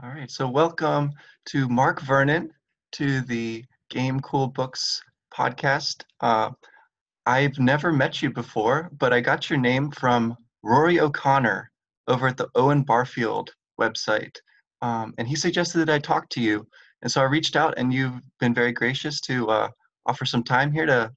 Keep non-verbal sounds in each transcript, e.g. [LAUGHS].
All right, so welcome to Mark Vernon to the Game Cool Books podcast. Uh, I've never met you before, but I got your name from Rory O'Connor over at the Owen Barfield website. Um, and he suggested that I talk to you. And so I reached out, and you've been very gracious to uh, offer some time here to,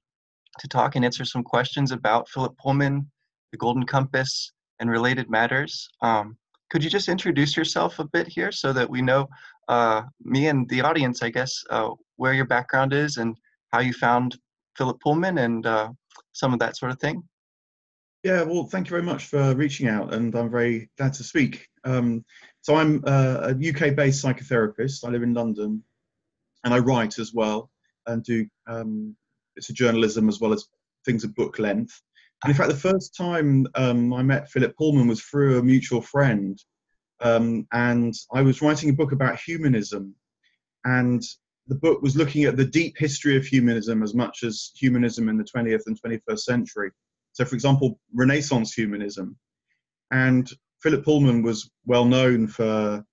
to talk and answer some questions about Philip Pullman, the Golden Compass, and related matters. Um, could you just introduce yourself a bit here so that we know uh, me and the audience, I guess, uh, where your background is and how you found Philip Pullman and uh, some of that sort of thing? Yeah, well, thank you very much for reaching out, and I'm very glad to speak. Um, so, I'm uh, a UK based psychotherapist. I live in London, and I write as well, and do um, it's a journalism as well as things of book length. And in fact, the first time um, I met Philip Pullman was through a mutual friend. Um, and I was writing a book about humanism. And the book was looking at the deep history of humanism as much as humanism in the 20th and 21st century. So, for example, Renaissance humanism. And Philip Pullman was well known for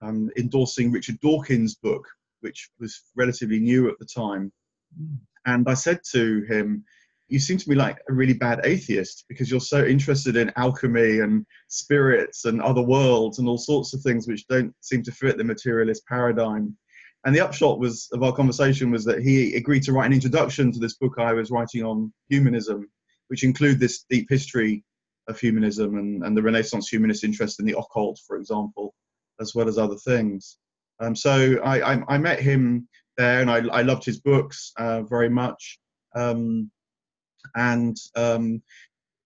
um, endorsing Richard Dawkins' book, which was relatively new at the time. Hmm. And I said to him, you seem to me like a really bad atheist because you're so interested in alchemy and spirits and other worlds and all sorts of things which don't seem to fit the materialist paradigm. And the upshot was of our conversation was that he agreed to write an introduction to this book I was writing on humanism, which include this deep history of humanism and, and the Renaissance humanist interest in the occult, for example, as well as other things. Um, so I, I, I, met him there, and I, I loved his books uh, very much. Um, and um,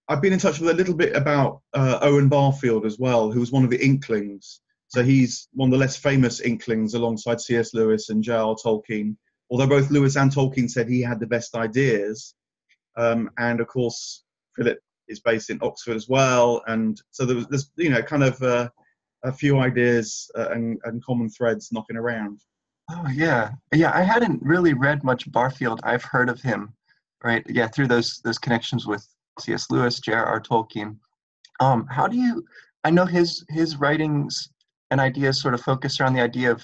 I've been in touch with a little bit about uh, Owen Barfield as well, who was one of the Inklings. So he's one of the less famous Inklings alongside C.S. Lewis and J.R. Tolkien. Although both Lewis and Tolkien said he had the best ideas, um, and of course Philip is based in Oxford as well, and so there was this, you know, kind of uh, a few ideas uh, and, and common threads knocking around. Oh yeah, yeah. I hadn't really read much Barfield. I've heard of him, right? Yeah, through those those connections with C.S. Lewis, J.R.R. Tolkien. Um, how do you? I know his his writings and ideas sort of focus around the idea of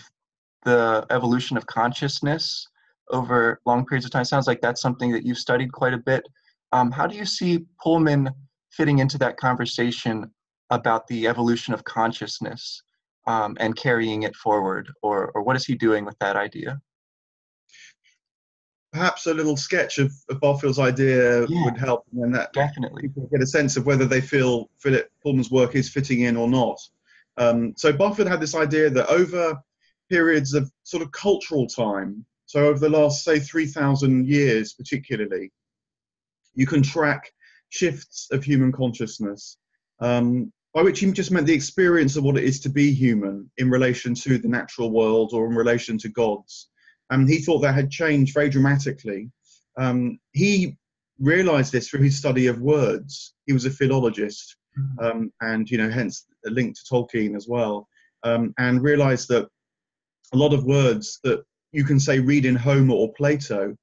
the evolution of consciousness over long periods of time. Sounds like that's something that you've studied quite a bit. Um, how do you see Pullman fitting into that conversation about the evolution of consciousness um, and carrying it forward, or or what is he doing with that idea? Perhaps a little sketch of, of Barfield's idea yeah, would help, and then that definitely people get a sense of whether they feel Philip Pullman's work is fitting in or not. Um, so Barfield had this idea that over periods of sort of cultural time, so over the last say 3,000 years particularly, you can track shifts of human consciousness. Um, by which he just meant the experience of what it is to be human in relation to the natural world or in relation to gods. And he thought that had changed very dramatically. Um, he realized this through his study of words. He was a philologist, mm-hmm. um, and you know, hence a link to Tolkien as well, um, and realized that a lot of words that you can say read in Homer or Plato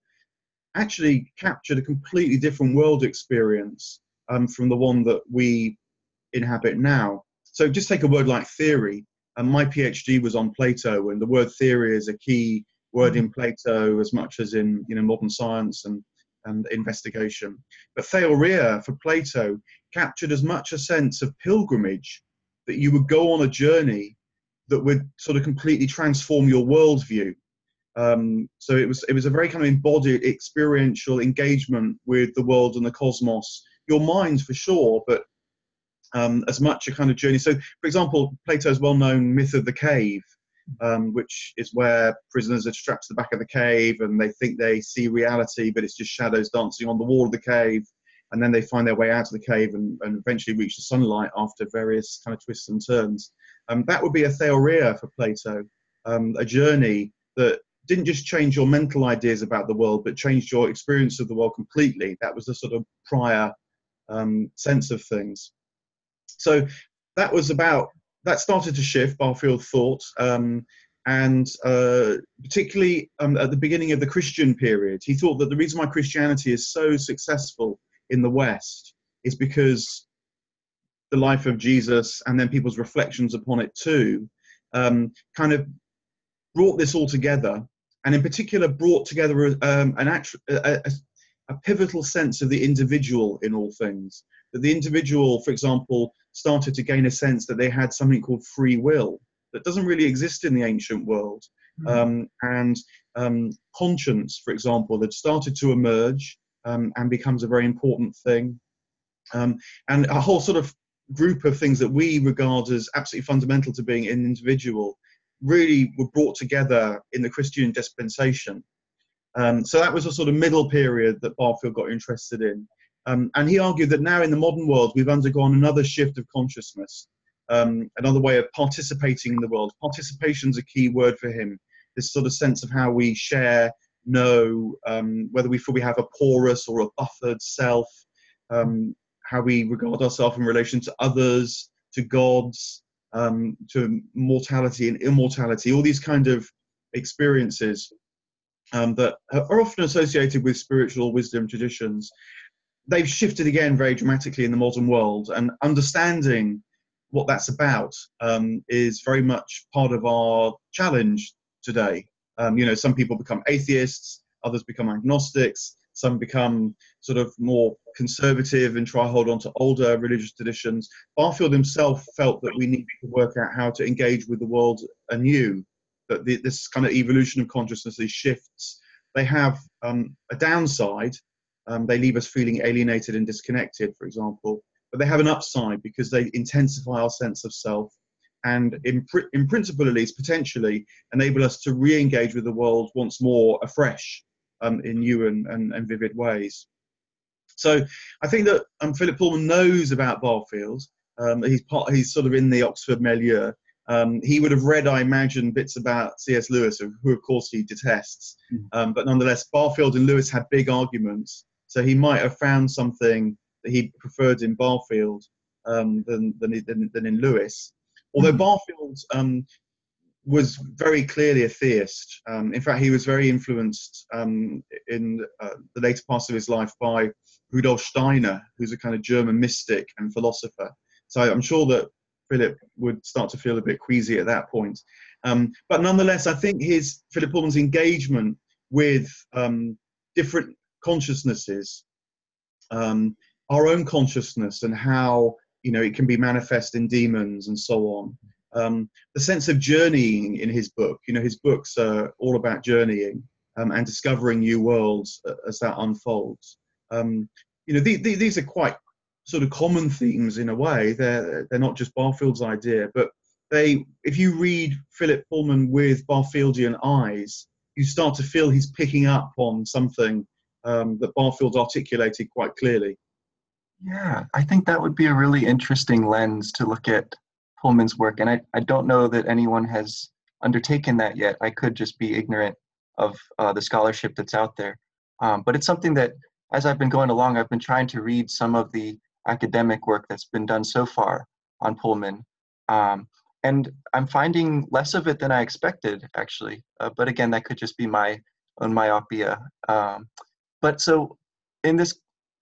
actually captured a completely different world experience um, from the one that we inhabit now. So just take a word like theory. And my PhD was on Plato, and the word theory is a key word in Plato as much as in you know modern science and and investigation. But theoria for Plato captured as much a sense of pilgrimage that you would go on a journey that would sort of completely transform your worldview. Um, so it was it was a very kind of embodied experiential engagement with the world and the cosmos. Your mind for sure, but um, as much a kind of journey. So, for example, Plato's well-known myth of the cave um, which is where prisoners are strapped to the back of the cave and they think they see reality, but it's just shadows dancing on the wall of the cave. And then they find their way out of the cave and, and eventually reach the sunlight after various kind of twists and turns. Um, that would be a theoria for Plato, um, a journey that didn't just change your mental ideas about the world, but changed your experience of the world completely. That was the sort of prior um, sense of things. So that was about that started to shift, Barfield thought, um, and uh, particularly um, at the beginning of the Christian period, he thought that the reason why Christianity is so successful in the West is because the life of Jesus and then people's reflections upon it too um, kind of brought this all together, and in particular brought together um, an actual, a, a, a pivotal sense of the individual in all things. That the individual, for example, started to gain a sense that they had something called free will that doesn't really exist in the ancient world. Mm. Um, and um, conscience, for example, had started to emerge um, and becomes a very important thing. Um, and a whole sort of group of things that we regard as absolutely fundamental to being an individual really were brought together in the Christian dispensation. Um, so that was a sort of middle period that Barfield got interested in. Um, and he argued that now in the modern world, we've undergone another shift of consciousness, um, another way of participating in the world. Participation is a key word for him. This sort of sense of how we share, know, um, whether we feel we have a porous or a buffered self, um, how we regard ourselves in relation to others, to gods, um, to mortality and immortality, all these kind of experiences um, that are often associated with spiritual wisdom traditions. They've shifted again very dramatically in the modern world, and understanding what that's about um, is very much part of our challenge today. Um, you know, some people become atheists, others become agnostics, some become sort of more conservative and try to hold on to older religious traditions. Barfield himself felt that we needed to work out how to engage with the world anew, that the, this kind of evolution of consciousness, these shifts, they have um, a downside. Um, they leave us feeling alienated and disconnected, for example, but they have an upside because they intensify our sense of self and in, pr- in principle at least potentially enable us to re-engage with the world once more afresh um, in new and, and, and, vivid ways. So I think that um, Philip Pullman knows about Barfield. Um, he's part, he's sort of in the Oxford milieu. Um, he would have read, I imagine, bits about C.S. Lewis, who of course he detests. Mm. but nonetheless, Barfield and Lewis had big arguments, so he might have found something that he preferred in Barfield um, than, than, than, than in Lewis. Although mm. Barfield um, was very clearly a theist. Um, in fact, he was very influenced um, in uh, the later parts of his life by Rudolf Steiner, who's a kind of German mystic and philosopher. So I'm sure that Philip would start to feel a bit queasy at that point. Um, but nonetheless, I think his Philip Pullman's engagement with um, different consciousnesses, um, our own consciousness, and how you know it can be manifest in demons and so on um, the sense of journeying in his book. You know, his books are all about journeying um, and discovering new worlds uh, as that unfolds. Um, you know, the, the, these are quite sort of common themes in a way. They're they're not just Barfield's idea, but they. If you read Philip Pullman with Barfieldian eyes, you start to feel he's picking up on something um, that Barfield articulated quite clearly. Yeah, I think that would be a really interesting lens to look at Pullman's work, and I, I don't know that anyone has undertaken that yet. I could just be ignorant of uh, the scholarship that's out there. Um, but it's something that, as I've been going along, I've been trying to read some of the academic work that's been done so far on Pullman. Um, and I'm finding less of it than I expected, actually. Uh, but again, that could just be my own myopia. Um, but so, in this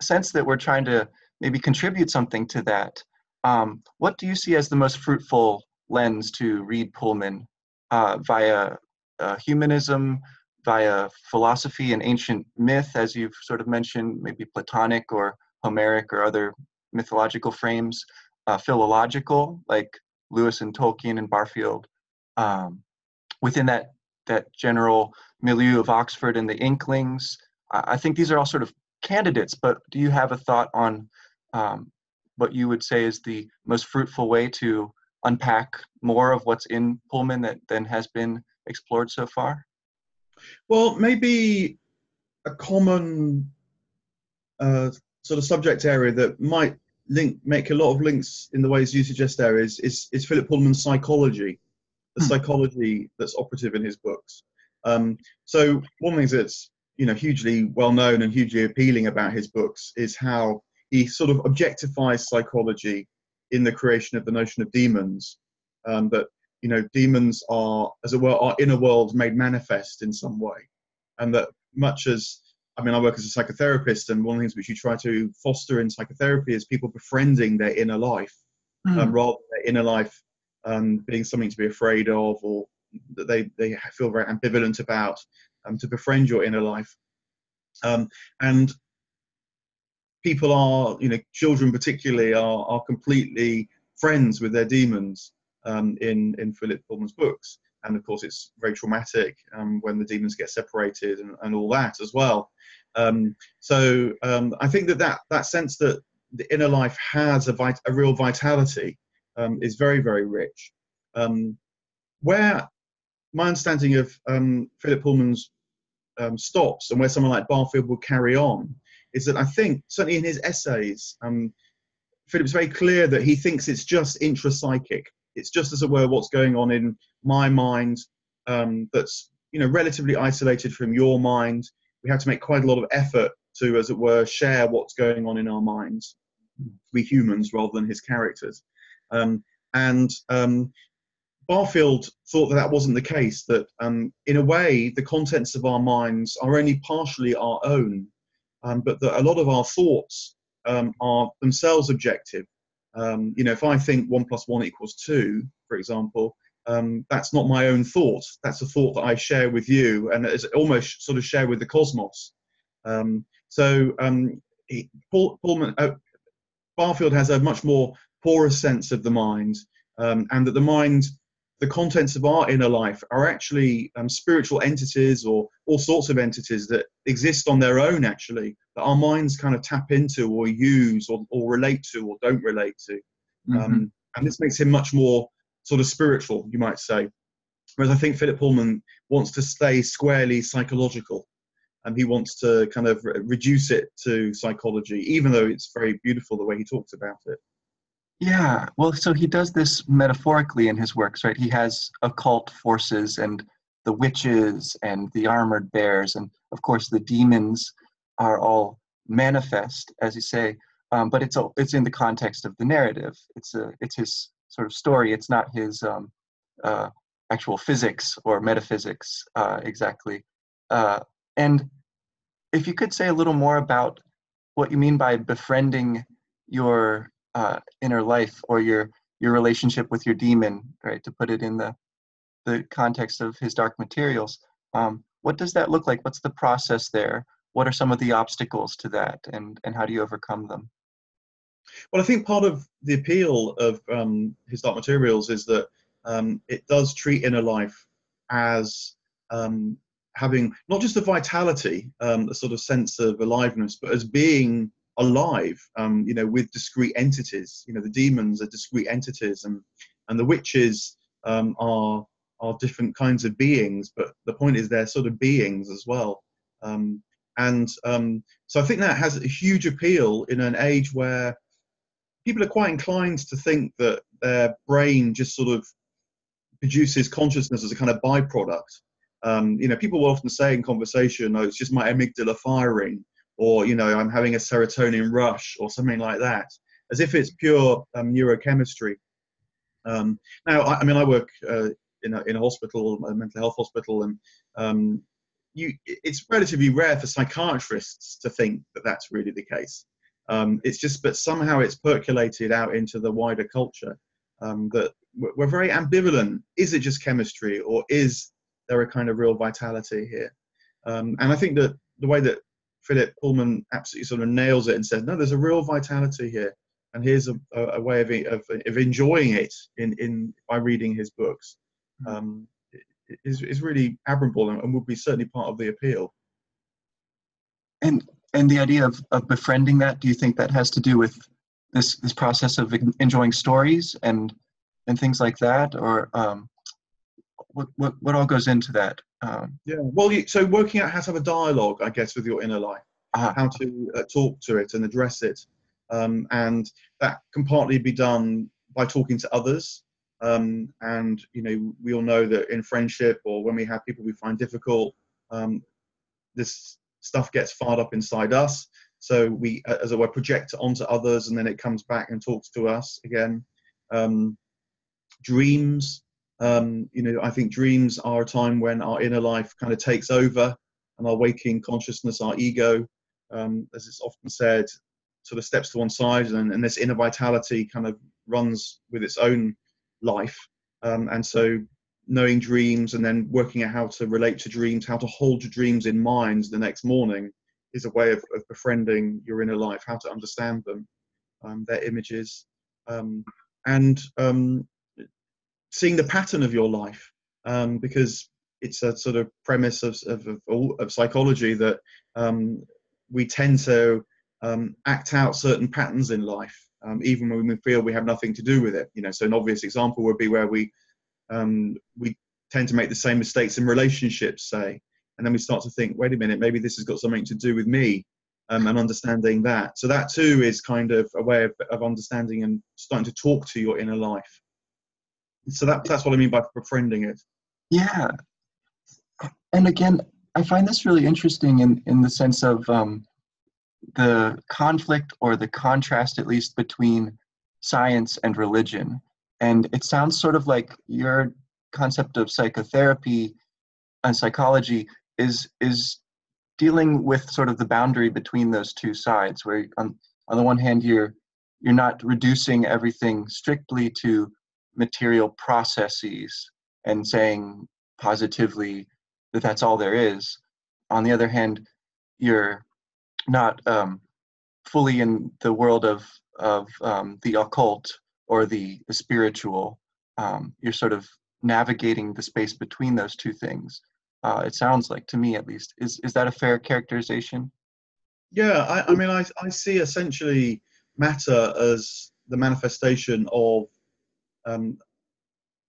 sense that we're trying to maybe contribute something to that, um, what do you see as the most fruitful lens to read Pullman uh, via uh, humanism, via philosophy and ancient myth, as you've sort of mentioned, maybe Platonic or Homeric or other mythological frames, uh, philological, like Lewis and Tolkien and Barfield, um, within that that general milieu of Oxford and the Inklings. I think these are all sort of candidates, but do you have a thought on um, what you would say is the most fruitful way to unpack more of what's in Pullman that then has been explored so far? Well, maybe a common uh, sort of subject area that might link make a lot of links in the ways you suggest there is is, is Philip Pullman's psychology, the hmm. psychology that's operative in his books. Um, so one thing that's you know hugely well known and hugely appealing about his books is how he sort of objectifies psychology in the creation of the notion of demons. Um, that you know demons are, as it were, our inner world made manifest in some way, and that much as I mean, I work as a psychotherapist, and one of the things which you try to foster in psychotherapy is people befriending their inner life, mm. um, rather than their inner life um, being something to be afraid of or that they, they feel very ambivalent about, um, to befriend your inner life. Um, and people are, you know, children particularly are, are completely friends with their demons um, in, in Philip Pullman's books. And of course, it's very traumatic um, when the demons get separated and, and all that as well. Um, so um, I think that, that that sense that the inner life has a, vit- a real vitality is very, very rich. Where my understanding of um, Philip Pullman's um, stops and where someone like Barfield will carry on is that I think, certainly in his essays, um, Philip's very clear that he thinks it's just intrapsychic. It's just, as it were, what's going on in my mind um, that's you know relatively isolated from your mind. We have to make quite a lot of effort to, as it were, share what's going on in our minds, we humans rather than his characters. Um, and um, Barfield thought that that wasn't the case, that um, in a way the contents of our minds are only partially our own, um, but that a lot of our thoughts um, are themselves objective. Um, you know, if I think one plus one equals two, for example, um, that's not my own thought. That's a thought that I share with you and is almost sort of share with the cosmos. Um, so he, Paul, uh, Barfield has a much more porous sense of the mind, and that the mind the contents of our inner life are actually um, spiritual entities or all sorts of entities that exist on their own, actually, that our minds kind of tap into or use or, or relate to or don't relate to. Mm-hmm. Um, and this makes him much more sort of spiritual, you might say. Whereas I think Philip Pullman wants to stay squarely psychological and he wants to kind of re- reduce it to psychology, even though it's very beautiful the way he talks about it. Yeah, well, so he does this metaphorically in his works, right? He has occult forces and the witches and the armored bears, and of course the demons are all manifest, as you say. Um, but it's it's in the context of the narrative. It's a it's his sort of story. It's not his um, uh, actual physics or metaphysics uh, exactly. Uh, and if you could say a little more about what you mean by befriending your uh, inner life or your your relationship with your demon, right? To put it in the the context of his dark materials, um, what does that look like? What's the process there? What are some of the obstacles to that, and and how do you overcome them? Well, I think part of the appeal of um, his dark materials is that um, it does treat inner life as um, having not just a vitality, um, a sort of sense of aliveness, but as being alive, um, you know, with discrete entities. You know, the demons are discrete entities, and and the witches um, are are different kinds of beings. But the point is, they're sort of beings as well. Um, and um, so I think that has a huge appeal in an age where people are quite inclined to think that their brain just sort of produces consciousness as a kind of byproduct. Um, you know, people will often say in conversation, "Oh, it's just my amygdala firing," or you know i'm having a serotonin rush or something like that as if it's pure um, neurochemistry. Um, now I, I, mean i work uh, in, a, in a hospital a mental health hospital and um, you, it's relatively rare for psychiatrists to think that that's really the case. Um, it's just but somehow it's percolated out into the wider culture um, that we're very ambivalent. Is it just chemistry or is there a kind of real vitality here? Um, and i think that the way that Philip Pullman absolutely sort of nails it and says, no, there's a real vitality here, and here's a, a way of, of, of enjoying it in, in by reading his books. Mm-hmm. Um, is is really admirable and, and would be certainly part of the appeal. And and the idea of, of befriending that, do you think that has to do with this this process of enjoying stories and and things like that, or um, what, what what all goes into that? Um, yeah, well, you, so working out how to have a dialogue, I guess, with your inner life, uh, how to uh, talk to it and address it, um, and that can partly be done by talking to others. Um, and you know, we all know that in friendship or when we have people we find difficult, um, this stuff gets fired up inside us. So we, as it were, project it onto others, and then it comes back and talks to us again. Um, dreams um, you know, I think dreams are a time when our inner life kind of takes over and our waking consciousness, our ego, um, as it's often said, sort of steps to one side and, and this inner vitality kind of runs with its own life. Um, and so knowing dreams and then working out how to relate to dreams, how to hold your dreams in mind the next morning is a way of, of befriending your inner life, how to understand them, um, their images, um, and um, seeing the pattern of your life. Um, because it's a sort of premise of, of, of, of psychology that um, we tend to um, act out certain patterns in life, even when we feel we have nothing to do with it. You know, so an obvious example would be where we we tend to make the same mistakes in relationships, say, and then we start to think, wait a minute, maybe this has got something to do with me, um, and understanding that. So that too is kind of a way of, of understanding and starting to talk to your inner life. So that, that's what I mean by befriending it. Yeah, and again, I find this really interesting in in the sense of um, the conflict or the contrast, at least between science and religion. And it sounds sort of like your concept of psychotherapy and psychology is is dealing with sort of the boundary between those two sides where on, on the one hand you're you're not reducing everything strictly to material processes and saying positively that that's all there is on the other hand you're not um, fully in the world of of um, the occult or the, the spiritual um, you're sort of navigating the space between those two things uh, it sounds like to me, at least. Is is that a fair characterization? Yeah, I, I mean, I I see essentially matter as the manifestation of um,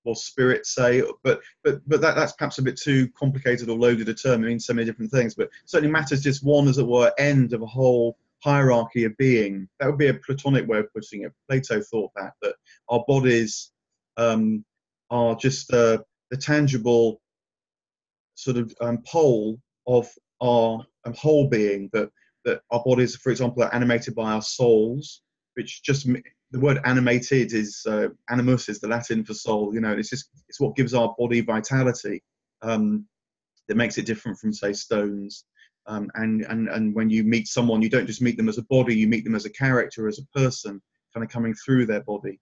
or spirit say but but but that, that's perhaps a bit too complicated or loaded a term it means so many different things but certainly matter is just one as it were end of a whole hierarchy of being. That would be a platonic way of putting it. Plato thought that that our bodies um, are just uh, the tangible sort of um, pole of our um, whole being that that our bodies, for example, are animated by our souls, which just the word animated is uh, animus is the Latin for soul. You know, it's just it's what gives our body vitality. Um, that makes it different from say stones. Um, and and and when you meet someone, you don't just meet them as a body, you meet them as a character, as a person, kind of coming through their body.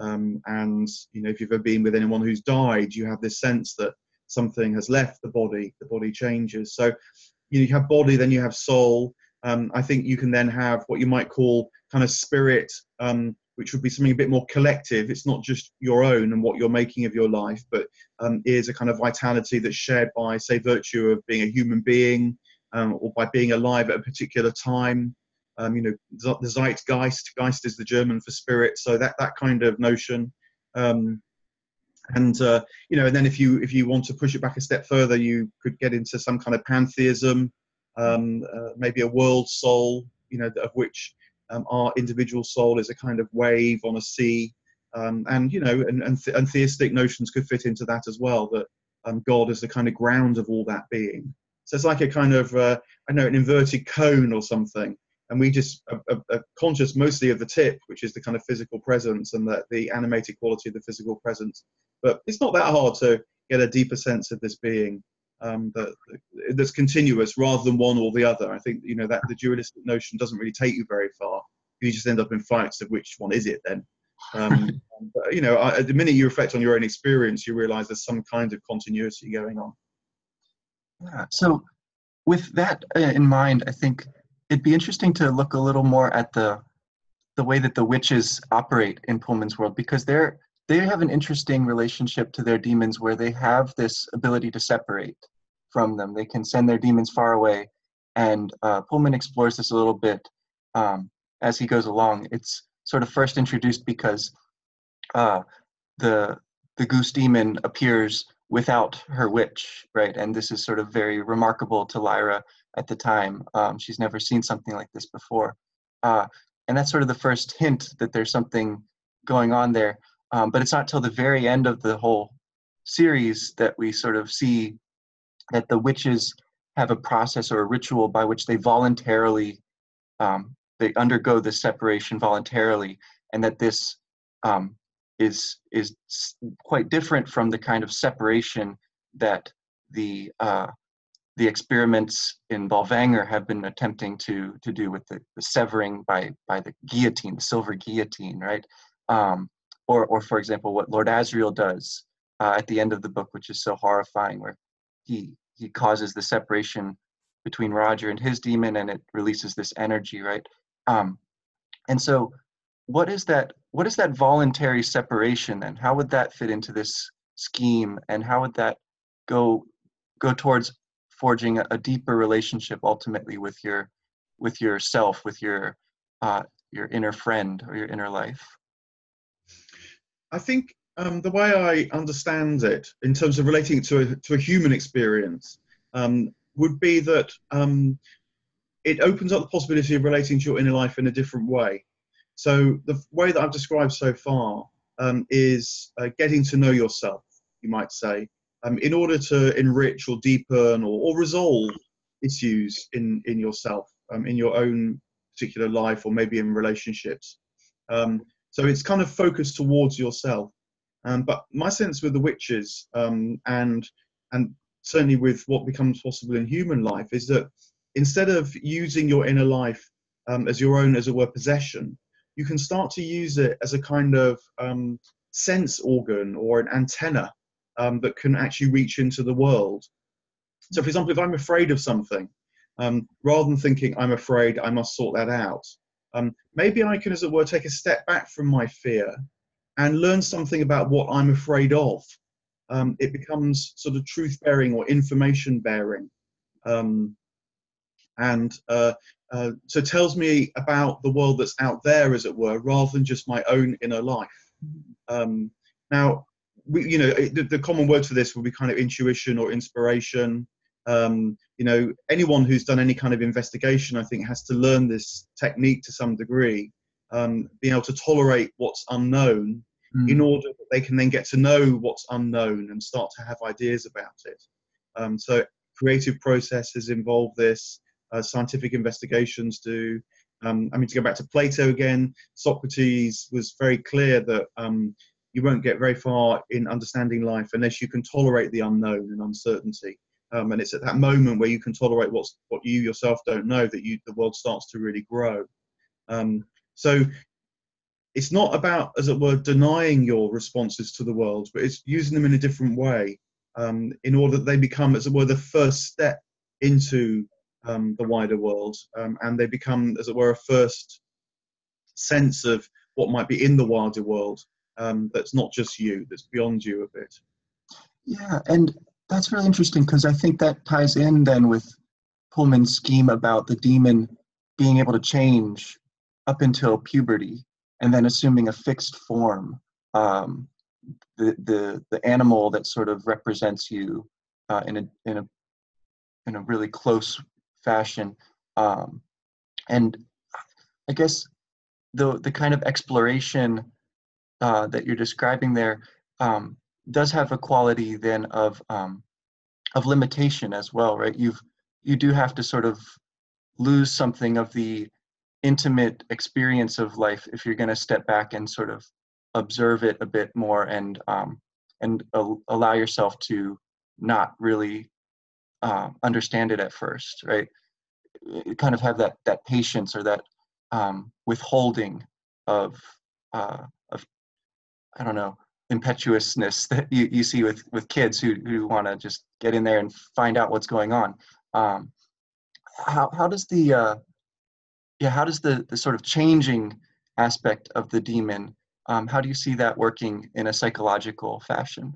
Um, and you know, if you've ever been with anyone who's died, you have this sense that something has left the body, the body changes. So you know, you have body, then you have soul. Um, I think you can then have what you might call kind of spirit, um, which would be something a bit more collective. It's not just your own and what you're making of your life, but um, is a kind of vitality that's shared by, say, virtue of being a human being um, or by being alive at a particular time. Um, you know, the Zeitgeist, Geist is the German for spirit, so that that kind of notion. Um, and uh, you know and then if you if you want to push it back a step further you could get into some kind of pantheism um, uh, maybe a world soul you know of which um, our individual soul is a kind of wave on a sea. Um, and you know and, and, th- and, theistic notions could fit into that as well that um, god is the kind of ground of all that being. So it's like a kind of uh, i know an inverted cone or something. And we just are, are, are, conscious mostly of the tip, which is the kind of physical presence and the, the animated quality of the physical presence. But it's not that hard to get a deeper sense of this being um, that, that's continuous rather than one or the other. I think you know that the dualistic notion doesn't really take you very far. You just end up in fights of which one is it then. Um, [LAUGHS] but, you know, I, the minute you reflect on your own experience, you realize there's some kind of continuity going on. Yeah. So, with that uh, in mind, I think it'd be interesting to look a little more at the the way that the witches operate in Pullman's world because they're they have an interesting relationship to their demons where they have this ability to separate from them. They can send their demons far away, and uh, Pullman explores this a little bit um, as he goes along. It's sort of first introduced because uh, the the goose demon appears without her witch, right? And this is sort of very remarkable to Lyra at the time. Um, she's never seen something like this before. Uh, and that's sort of the first hint that there's something going on there. Um, but it's not till the very end of the whole series that we sort of see that the witches have a process or a ritual by which they voluntarily um, they undergo this separation voluntarily, and that this um, is is quite different from the kind of separation that the uh, the experiments in Bolvangar have been attempting to to do with the, the severing by by the guillotine, the silver guillotine, right? Um, or or for example, what Lord Asriel does uh, at the end of the book, which is so horrifying, where he he causes the separation between Roger and his demon, and it releases this energy, right? Um, and so, what is that? What is that voluntary separation then? How would that fit into this scheme, and how would that go go towards forging a, a deeper relationship ultimately with your with yourself, with your uh, your inner friend or your inner life? I think um, the way I understand it, in terms of relating it to a, to a human experience, um, would be that um, it opens up the possibility of relating to your inner life in a different way. So the way that I've described so far um, is uh, getting to know yourself, you might say, um, in order to enrich or deepen or, or resolve issues in, in yourself, um, in your own particular life or maybe in relationships. So it's kind of focused towards yourself. Um, but my sense with the witches um, and and certainly with what becomes possible in human life is that instead of using your inner life um, as your own, as it were, possession, you can start to use it as a kind of um, sense organ or an antenna um, that can actually reach into the world. So, for example, if I'm afraid of something, um, rather than thinking I'm afraid, I must sort that out, maybe I can, as it were, take a step back from my fear and learn something about what I'm afraid of. Um, it becomes sort of truth bearing or information bearing. Um, and uh, uh, so tells me about the world that's out there, as it were, rather than just my own inner life. Um, now, we, you know, the, the, common word for this would be kind of intuition or inspiration. Um, you know, anyone who's done any kind of investigation, I think, has to learn this technique to some degree. Um, being able to tolerate what's unknown mm. in order that they can then get to know what's unknown and start to have ideas about it. Um, so creative processes involve this uh, scientific investigations do. Um, I mean, to go back to Plato again, Socrates was very clear that um, you won't get very far in understanding life unless you can tolerate the unknown and uncertainty. Um, and it's at that moment where you can tolerate what's what you yourself don't know that you the world starts to really grow. Um, so it's not about, as it were, denying your responses to the world, but it's using them in a different way um, in order that they become, as it were, the first step into um, the wider world, um, and they become, as it were, a first sense of what might be in the wider world um, that's not just you, that's beyond you a bit. Yeah, and that's really interesting because I think that ties in then with Pullman's scheme about the demon being able to change up until puberty and then assuming a fixed form. Um, the, the, the animal that sort of represents you uh, in, a, in, a, in a really close fashion. Um, and I guess the the kind of exploration uh, that you're describing there um, does have a quality then of um, of limitation as well, right? You've you do have to sort of lose something of the intimate experience of life if you're going to step back and sort of observe it a bit more and um, and allow yourself to not really uh, understand it at first, right? kind of have that that patience or that um, withholding of uh, of I don't know impetuousness [LAUGHS] that you, you see with with kids who who want to just get in there and find out what's going on. Um, how how does the uh, yeah how does the the sort of changing aspect of the demon um, how do you see that working in a psychological fashion?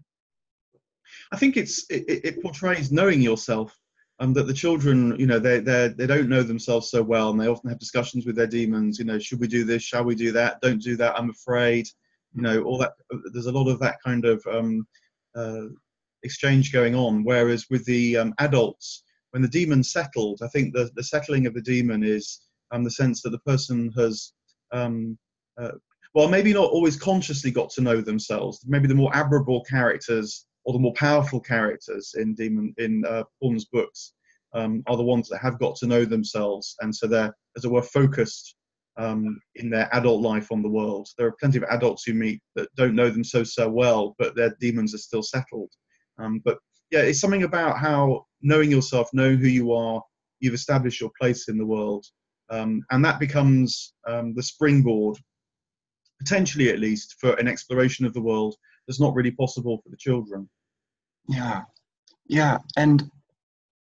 I think it's it, it portrays knowing yourself um, that the children, you know, they they they don't know themselves so well, and they often have discussions with their demons. You know, should we do this? Shall we do that? Don't do that. I'm afraid. You know, all that. There's a lot of that kind of um, uh, exchange going on. Whereas with the um, adults, when the demon settled, I think the the settling of the demon is um, the sense that the person has. Um, uh, well, maybe not always consciously got to know themselves. Maybe the more admirable characters or the more powerful characters in Demon in uh, books um, are the ones that have got to know themselves, and so they're, as it were, focused um, in their adult life on the world. There are plenty of adults who meet that don't know them so so well, but their demons are still settled. Um, but yeah, it's something about how knowing yourself, knowing who you are, you've established your place in the world, um, and that becomes um, the springboard, potentially at least, for an exploration of the world that's not really possible for the children. Yeah, yeah, and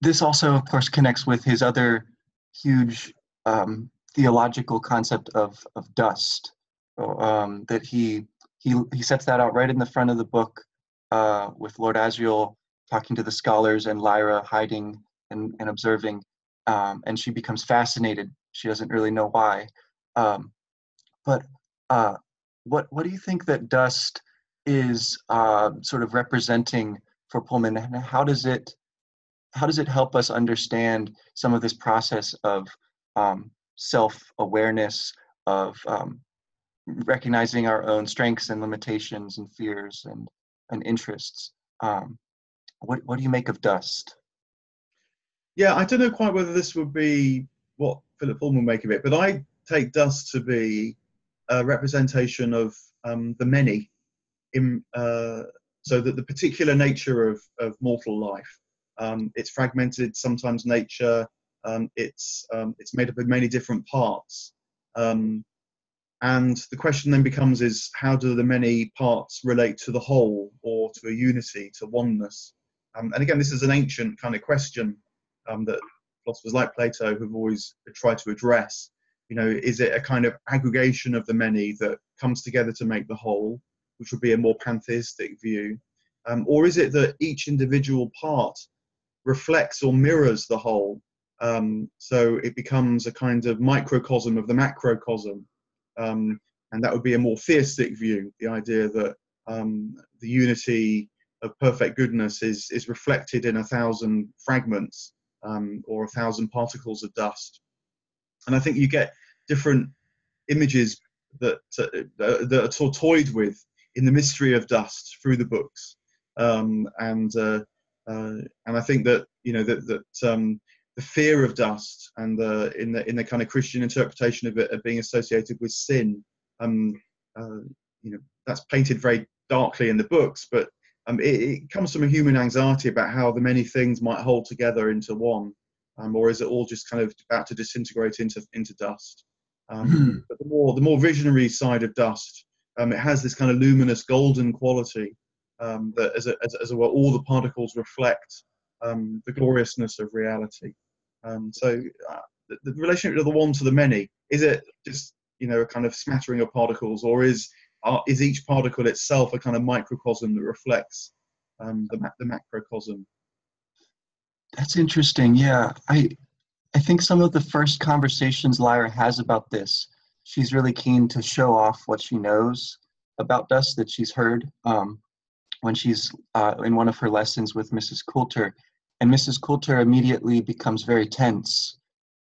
this also, of course, connects with his other huge um, theological concept of of dust um, that he he he sets that out right in the front of the book uh, with Lord Asriel talking to the scholars and Lyra hiding and, and observing, um, and she becomes fascinated. She doesn't really know why, um, but uh, what what do you think that dust is uh, sort of representing for Pullman, and how does it how does it help us understand some of this process of um, self awareness of um, recognizing our own strengths and limitations and fears and, and interests. Um, what, what do you make of dust? Yeah, I don't know quite whether this would be what Philip Pullman make of it, but I take dust to be a representation of um, the many, in, uh, so that the particular nature of, of mortal life. Um, it's fragmented, sometimes nature, um, it's, um, it's made up of many different parts. Um, and the question then becomes is how do the many parts relate to the whole or to a unity, to oneness? Um, and again, this is an ancient kind of question that philosophers like Plato have always tried to address. You know, is it a kind of aggregation of the many that comes together to make the whole, which would be a more pantheistic view? Um, or is it that each individual part reflects or mirrors the whole? Um, so it becomes a kind of microcosm of the macrocosm um, and that would be a more theistic view, the idea that um, the unity of perfect goodness is, is reflected in a thousand fragments um, or a thousand particles of dust. And I think you get different images that, uh, that are toyed with in the mystery of dust through the books. Um, and, uh, uh, and I think that, you know, that, that um, the fear of dust and the in the in the kind of Christian interpretation of it of being associated with sin. Um, uh, you know, that's painted very darkly in the books, but um, it, it, comes from a human anxiety about how the many things might hold together into one, um, or is it all just kind of about to disintegrate into into dust? Um, hmm. But the more the more visionary side of dust, um, it has this kind of luminous golden quality um, that, as a, as, as well, all the particles reflect um, the gloriousness of reality. Um, so uh, the, the, relationship of the one to the many is it just you know a kind of smattering of particles, or is uh, is each particle itself a kind of microcosm that reflects um, the, the macrocosm? That's interesting. Yeah, I I think some of the first conversations Lyra has about this, she's really keen to show off what she knows about dust that she's heard um, when she's uh, in one of her lessons with Mrs. Coulter and Mrs. Coulter immediately becomes very tense.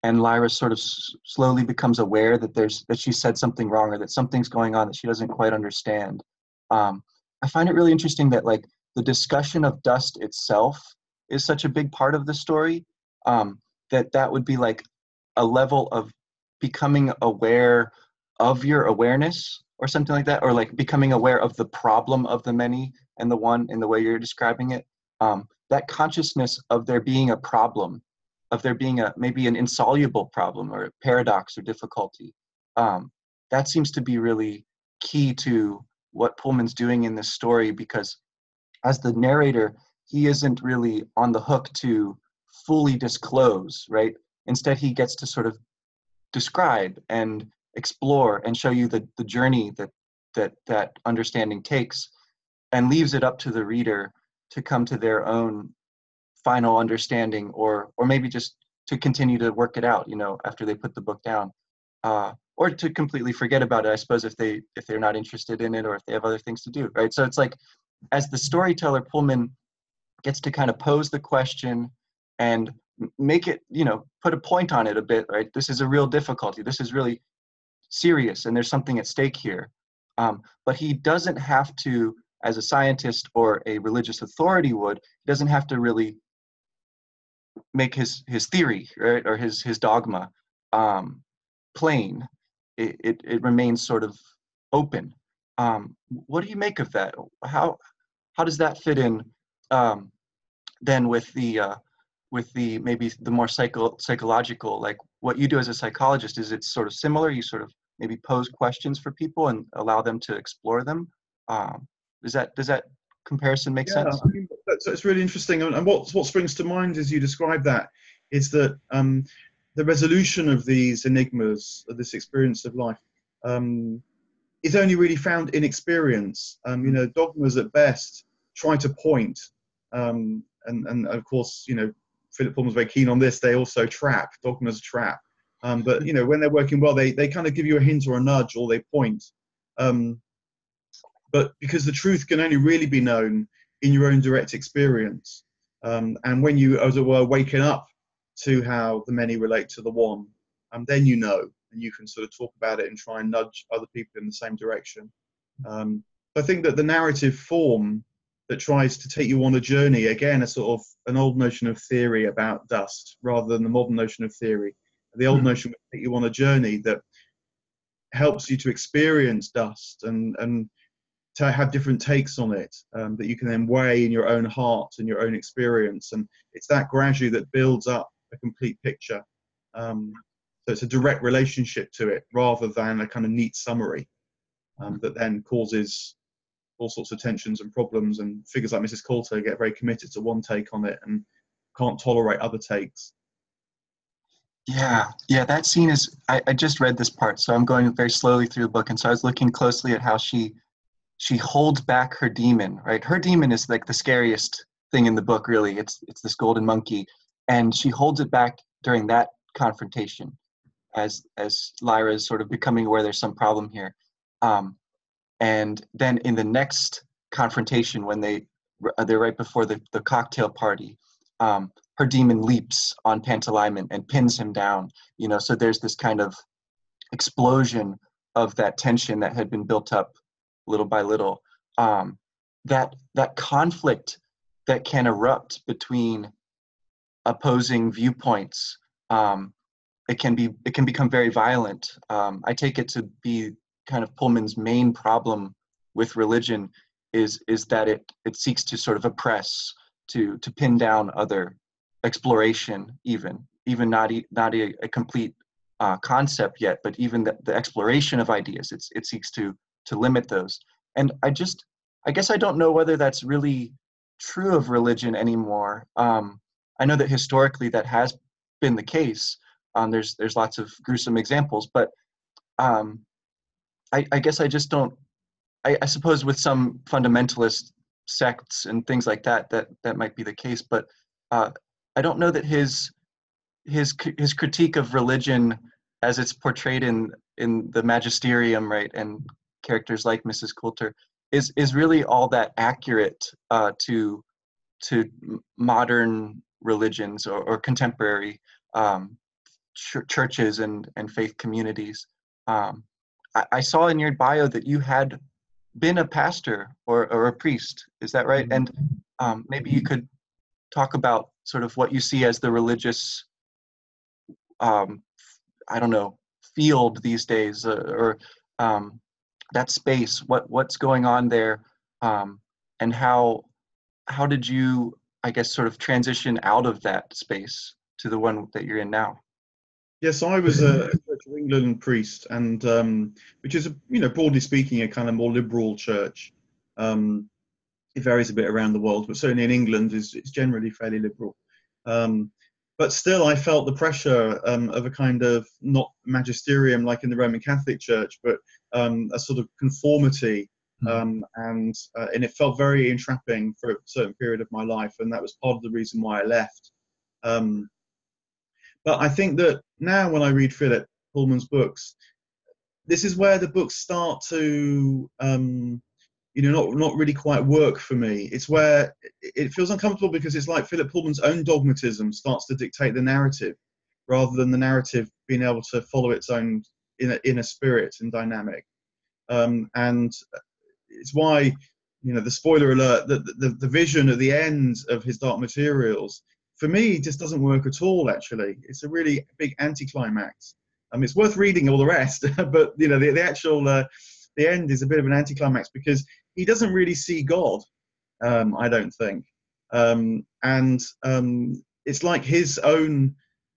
And Lyra sort of s- slowly becomes aware that there's that she said something wrong or that something's going on that she doesn't quite understand. Um, I find it really interesting that like the discussion of dust itself is such a big part of the story um, that that would be like a level of becoming aware of your awareness or something like that or like becoming aware of the problem of the many and the one in the way you're describing it um, that consciousness of there being a problem, of there being a maybe an insoluble problem or a paradox or difficulty, um, that seems to be really key to what Pullman's doing in this story because as the narrator, he isn't really on the hook to fully disclose, right? Instead, he gets to sort of describe and explore and show you the, the journey that that that understanding takes and leaves it up to the reader to come to their own final understanding or or maybe just to continue to work it out you know after they put the book down. Uh, or to completely forget about it i suppose if they if they're not interested in it or if they have other things to do right? So it's like as the storyteller pullman gets to kind of pose the question and make it you know put a point on it a bit right? This is a real difficulty. This is really serious and there's something at stake here. Um, but he doesn't have to as a scientist or a religious authority would, he doesn't have to really make his his theory right or his his dogma um, plain. It, it, it remains sort of open. Um, what do you make of that? How how does that fit in um, then with the uh, with the maybe the more psycho psychological like what you do as a psychologist is it sort of similar you sort of maybe pose questions for people and allow them to explore them um, Does that does that comparison make yeah, sense? I mean, that's, it's really interesting. And, and what what springs to mind as you describe that is that um, the resolution of these enigmas, of this experience of life, um, is only really found in experience. Um, you know, dogmas at best try to point, um, and and of course, you know, Philip Pullman's very keen on this. They also trap. Dogmas trap. Um, but you know, when they're working well, they they kind of give you a hint or a nudge, or they point. Um, but because the truth can only really be known in your own direct experience, um, and when you, as it were, waken up to how the many relate to the one, um, then you know, and you can sort of talk about it and try and nudge other people in the same direction. Um, I think that the narrative form that tries to take you on a journey, again, a sort of an old notion of theory about dust rather than the modern notion of theory. The old mm. notion would take you on a journey that helps you to experience dust and, and to have different takes on it um, that you can then weigh in your own heart and your own experience. And it's that gradually that builds up a complete picture. Um, so it's a direct relationship to it rather than a kind of neat summary um, that then causes all sorts of tensions and problems. And figures like Mrs. Coulter get very committed to one take on it and can't tolerate other takes. Yeah, yeah, that scene is. I, I just read this part, so I'm going very slowly through the book, and so I was looking closely at how she she holds back her demon. Right, her demon is like the scariest thing in the book. Really, it's it's this golden monkey, and she holds it back during that confrontation, as as Lyra is sort of becoming aware there's some problem here, um, and then in the next confrontation when they they're right before the the cocktail party. Um, her demon leaps on Pantalaimon and pins him down. You know, so there's this kind of explosion of that tension that had been built up little by little. Um, that that conflict that can erupt between opposing viewpoints. Um, it can be it can become very violent. Um, I take it to be kind of Pullman's main problem with religion is is that it it seeks to sort of oppress, to to pin down other exploration even even not e- not a, a complete uh, concept yet but even the, the exploration of ideas it's, it seeks to to limit those. And i just i guess i don't know whether that's really true of religion anymore. Um, i know that historically that has been the case. Um, there's there's lots of gruesome examples but um, I, I guess i just don't I, I suppose with some fundamentalist sects and things like that that that might be the case but uh, I don't know that his his his critique of religion as it's portrayed in in the magisterium right and characters like mrs coulter is is really all that accurate uh, to to modern religions or, or contemporary um, ch- churches and and faith communities. Um, I, I, saw in your bio that you had been a pastor or, or a priest. Is that right? And um, maybe you could talk about sort of what you see as the religious um, i don't know field these days uh, or um, that space? What what's going on there? Um, and how how did you i guess sort of transition out of that space to the one that you're in now? Yes i was a church of england priest and um, which is a, you know broadly speaking a kind of more liberal church. Um, it varies a bit around the world, but certainly in England is it's generally fairly liberal. Um, but still, I felt the pressure um, of a kind of not magisterium like in the Roman Catholic Church, but um, a sort of conformity, mm. and uh, and it felt very entrapping for a certain period of my life, and that was part of the reason why I left. Um, but I think that now, when I read Philip Pullman's books, this is where the books start to um, you know, not not really quite work for me. It's where it feels uncomfortable because it's like Philip Pullman's own dogmatism starts to dictate the narrative, rather than the narrative being able to follow its own inner inner spirit and dynamic. Um, and it's why, you know, the spoiler alert, the, the the vision at the end of his Dark Materials, for me, just doesn't work at all. Actually, it's a really big anticlimax. I mean, it's worth reading all the rest, [LAUGHS] but you know, the, the actual uh, the end is a bit of an anticlimax because he doesn't really see God. Um, I don't think, um, and um, it's like his own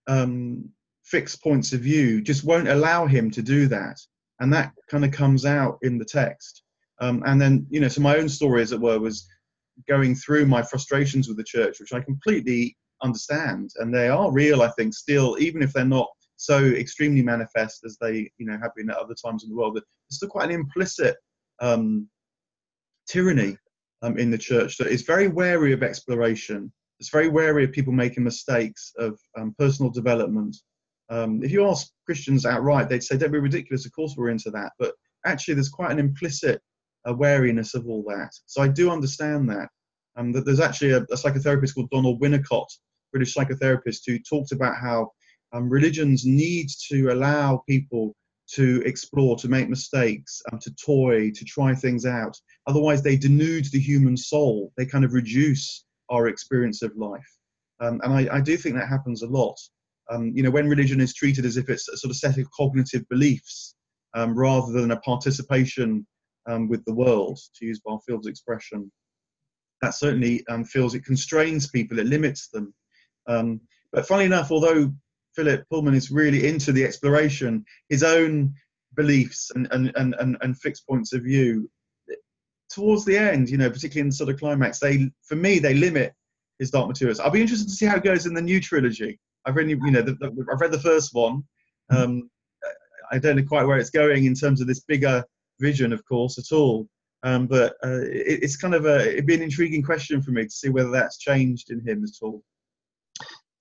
um, fixed points of view just won't allow him to do that, and that kind of comes out in the text. Um, and then, you know, so my own story, as it were, was going through my frustrations with the church, which I completely understand, and they are real. I think still, even if they're not so extremely manifest as they, you know, have been at other times in the world, there's still quite an implicit um, tyranny um, in the church that is very wary of exploration. It's very wary of people making mistakes of um, personal development. Um, if you ask Christians outright, they'd say, "Don't be ridiculous. Of course, we're into that." But actually, there's quite an implicit uh, wariness of all that. So I do understand that. Um, that there's actually a, a, psychotherapist called Donald Winnicott, British psychotherapist, who talked about how um, religions need to allow people to explore, to make mistakes, um, to toy, to try things out. Otherwise, they denude the human soul. They kind of reduce our experience of life. Um, and I, I, do think that happens a lot. Um, you know, when religion is treated as if it's a sort of set of cognitive beliefs um, rather than a participation um, with the world, to use Barfield's expression, that certainly um, feels it constrains people, it limits them. but funnily enough, although Philip Pullman is really into the exploration, his own beliefs and, and, and, and fixed points of view. Towards the end, you know, particularly in the sort of climax, they for me they limit his Dark Materials. I'll be interested to see how it goes in the new trilogy. I've really, you know, the, the, I've read the first one. Um, I don't know quite where it's going in terms of this bigger vision, of course, at all. Um, but uh, it, it's kind of a it'd be an intriguing question for me to see whether that's changed in him at all.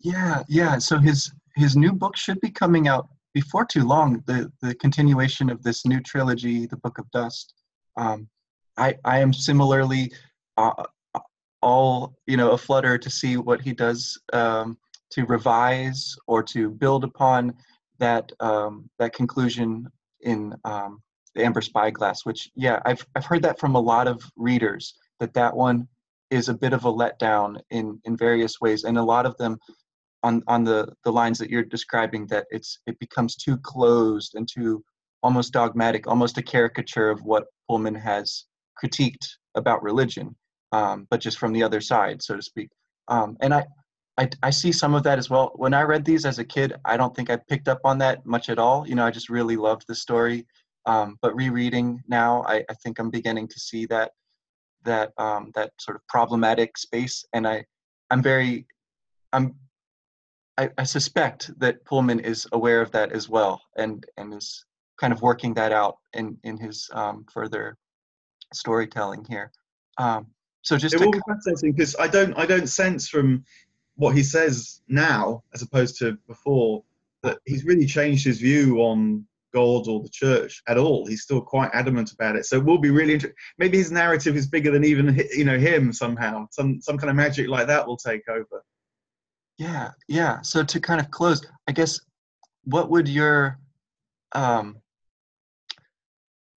Yeah, yeah. So his his new book should be coming out before too long. The the continuation of this new trilogy, the Book of Dust. Um, I I am similarly uh, all you know a flutter to see what he does um, to revise or to build upon that um, that conclusion in um, the Amber Spyglass. Which yeah, I've I've heard that from a lot of readers that that one is a bit of a letdown in in various ways, and a lot of them on on the the lines that you're describing that it's it becomes too closed and too almost dogmatic almost a caricature of what pullman has critiqued about religion um, but just from the other side so to speak. Um, and I, I i see some of that as well. When i read these as a kid i don't think i picked up on that much at all. You know i just really loved the story. Um, but rereading now I, I think i'm beginning to see that that um, that sort of problematic space. And i i'm very i'm I, I suspect that Pullman is aware of that as well, and and is kind of working that out in in his um, further storytelling here. Um, so just it will be fascinating because I don't I don't sense from what he says now as opposed to before that he's really changed his view on God or the church at all. He's still quite adamant about it. So it will be really interesting. Maybe his narrative is bigger than even you know him somehow. Some some kind of magic like that will take over. Yeah, yeah. So to kind of close, I guess, what would your, um,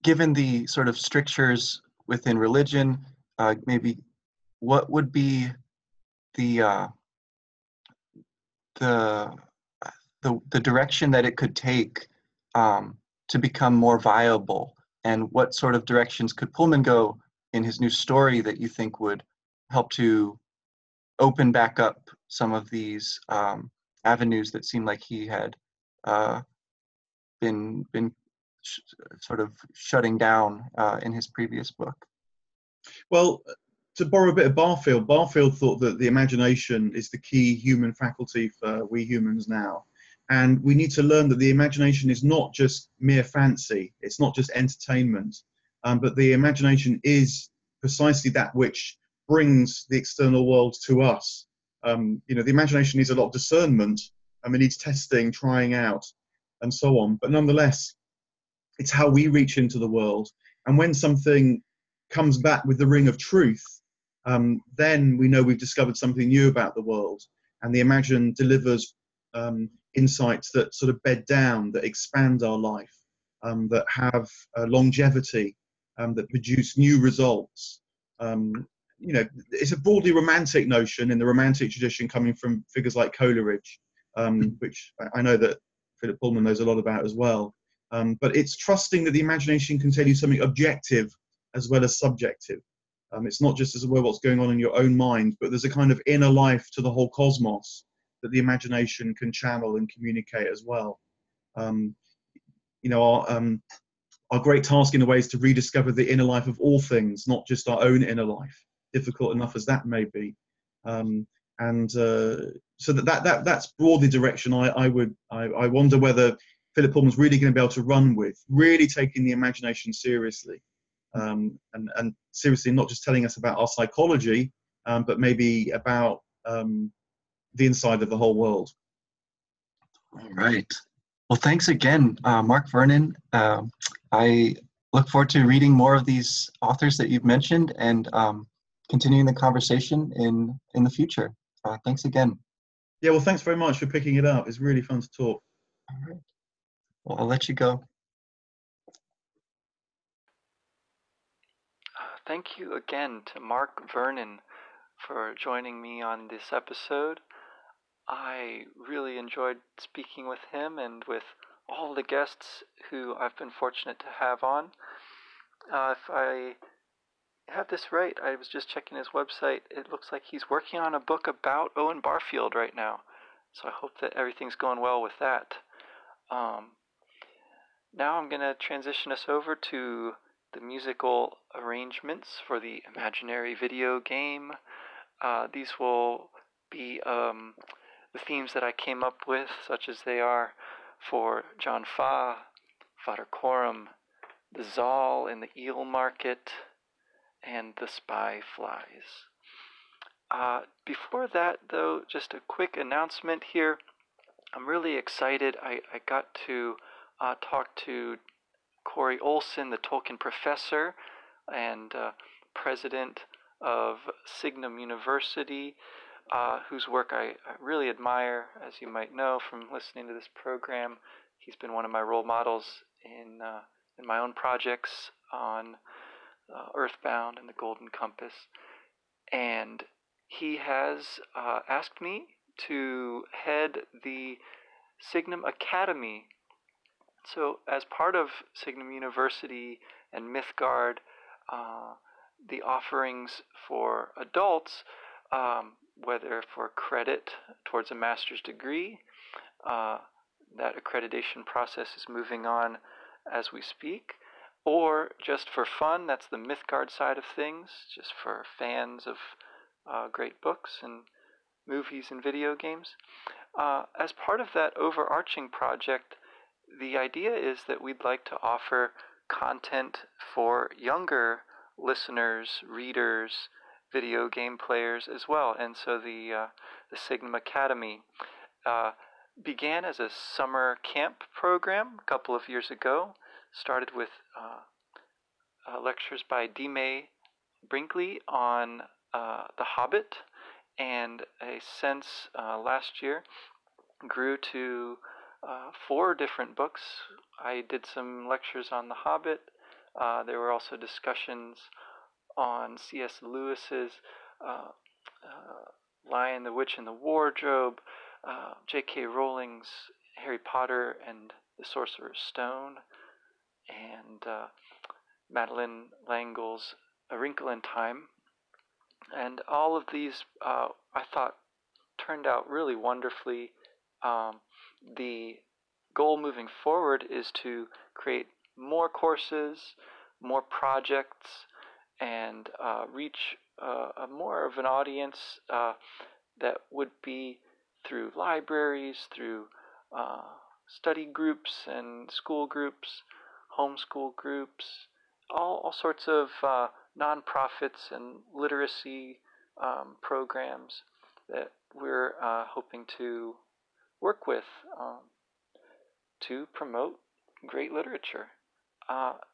given the sort of strictures within religion, uh, maybe, what would be the uh, the the the direction that it could take um, to become more viable, and what sort of directions could Pullman go in his new story that you think would help to open back up some of these um, avenues that seem like he had uh, been been sh- sort of shutting down uh, in his previous book. Well, to borrow a bit of Barfield, Barfield thought that the imagination is the key human faculty for we humans now. And we need to learn that the imagination is not just mere fancy, it's not just entertainment, um, but the imagination is precisely that which brings the external world to us. Um, you know, the imagination needs a lot of discernment and it needs testing, trying out, and so on. But nonetheless, it's how we reach into the world. And when something comes back with the ring of truth, um, then we know we've discovered something new about the world. And the Imagine delivers um, insights that sort of bed down, that expand our life, um, that have uh, longevity, um, that produce new results. Um, you know, it's a broadly romantic notion in the romantic tradition coming from figures like Coleridge, um, which I know that Philip Pullman knows a lot about as well. Um, but it's trusting that the imagination can tell you something objective as well as subjective. Um, it's not just as well what's going on in your own mind, but there's a kind of inner life to the whole cosmos that the imagination can channel and communicate as well. Um, you know, our, um, our great task in a way is to rediscover the inner life of all things, not just our own inner life, difficult enough as that may be. Um, and uh, so that, that, that that's broadly direction I, I would I, I wonder whether Philip Pullman's really going to be able to run with, really taking the imagination seriously, um, and and seriously not just telling us about our psychology, um, but maybe about um, the inside of the whole world. All right. Well, thanks again, uh, Mark Vernon. Uh, I look forward to reading more of these authors that you've mentioned and um, continuing the conversation in in the future. Uh, thanks again. Yeah, well, thanks very much for picking it up. It's really fun to talk. All right. Well, I'll let you go. Uh, thank you again to Mark Vernon for joining me on this episode. I really enjoyed speaking with him and with all the guests who I've been fortunate to have on. Uh, if I have this right, I was just checking his website. It looks like he's working on a book about Owen Barfield right now. So I hope that everything's going well with that. Um, now I'm going to transition us over to the musical arrangements for the imaginary video game. Uh, these will be um, the themes that I came up with, such as they are for John Faa, Farder Coram, the Zaal in the eel market, and the spy flies. Uh, before that, though, just a quick announcement here. I'm really excited. I, I got to uh, talk to Corey Olsen, the Tolkien professor and uh, president of Signum University, uh, whose work I, I, really admire, as you might know from listening to this program. He's been one of my role models in uh, in my own projects on uh, Earthbound and the Golden Compass, and he has uh, asked me to head the Signum Academy. So, as part of Signum University and Mythgard, uh, the offerings for adults, um, whether for credit towards a master's degree, uh, that accreditation process is moving on as we speak, or just for fun, that's the Mythgard side of things, just for fans of uh, great books and movies and video games. Uh, as part of that overarching project, the idea is that we'd like to offer content for younger listeners, readers, video game players as well. And so the uh, the Signum Academy uh, began as a summer camp program a couple of years ago. Started with uh, uh lectures by D. Brinkley on uh, The Hobbit, and a sense uh, last year grew to four different books. I did some lectures on The Hobbit. there were also discussions on C.S. Lewis's uh, uh, Lion, the Witch, and the Wardrobe, uh, J.K. Rowling's Harry Potter and the Sorcerer's Stone, and uh, Madeleine L'Engle's A Wrinkle in Time. And all of these, uh, I thought, turned out really wonderfully. Um, the goal moving forward is to create more courses, more projects, and uh, reach uh, a more of an audience uh, that would be through libraries, through uh, study groups and school groups, homeschool groups, all, all sorts of uh, nonprofits and literacy um, programs that we're uh, hoping to work with um, to promote great literature.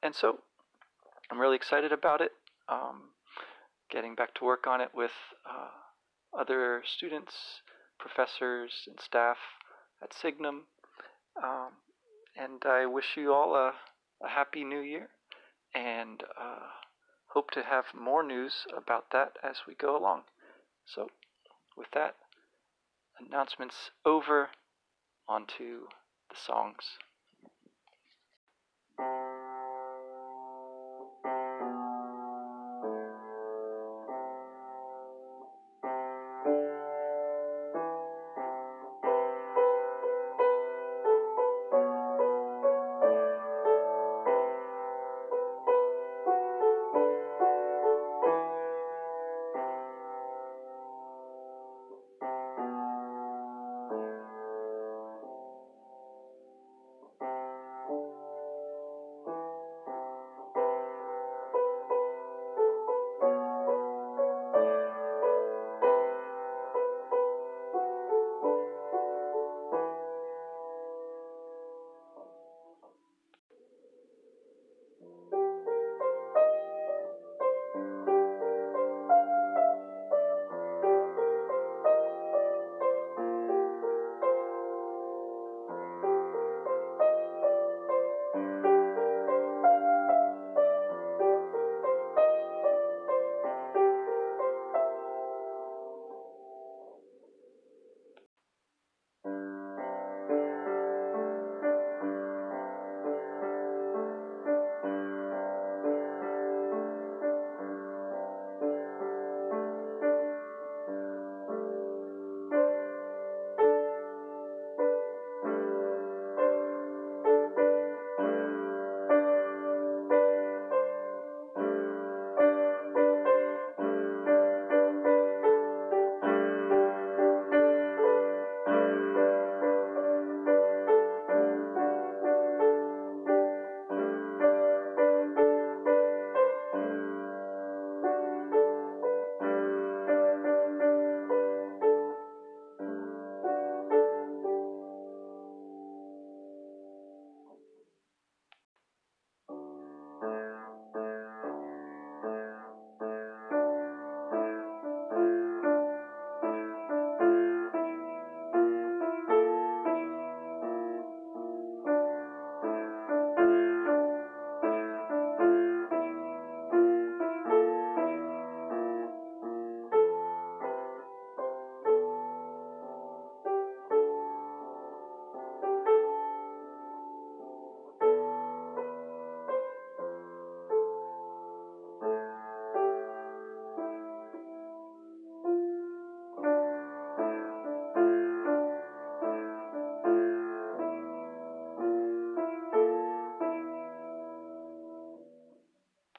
and so I'm really excited about it um, getting back to work on it with uh, other students, professors, and staff at Signum. Um, and I wish you all a, a happy new year and uh, hope to have more news about that as we go along. So, with that, announcements over, onto the songs.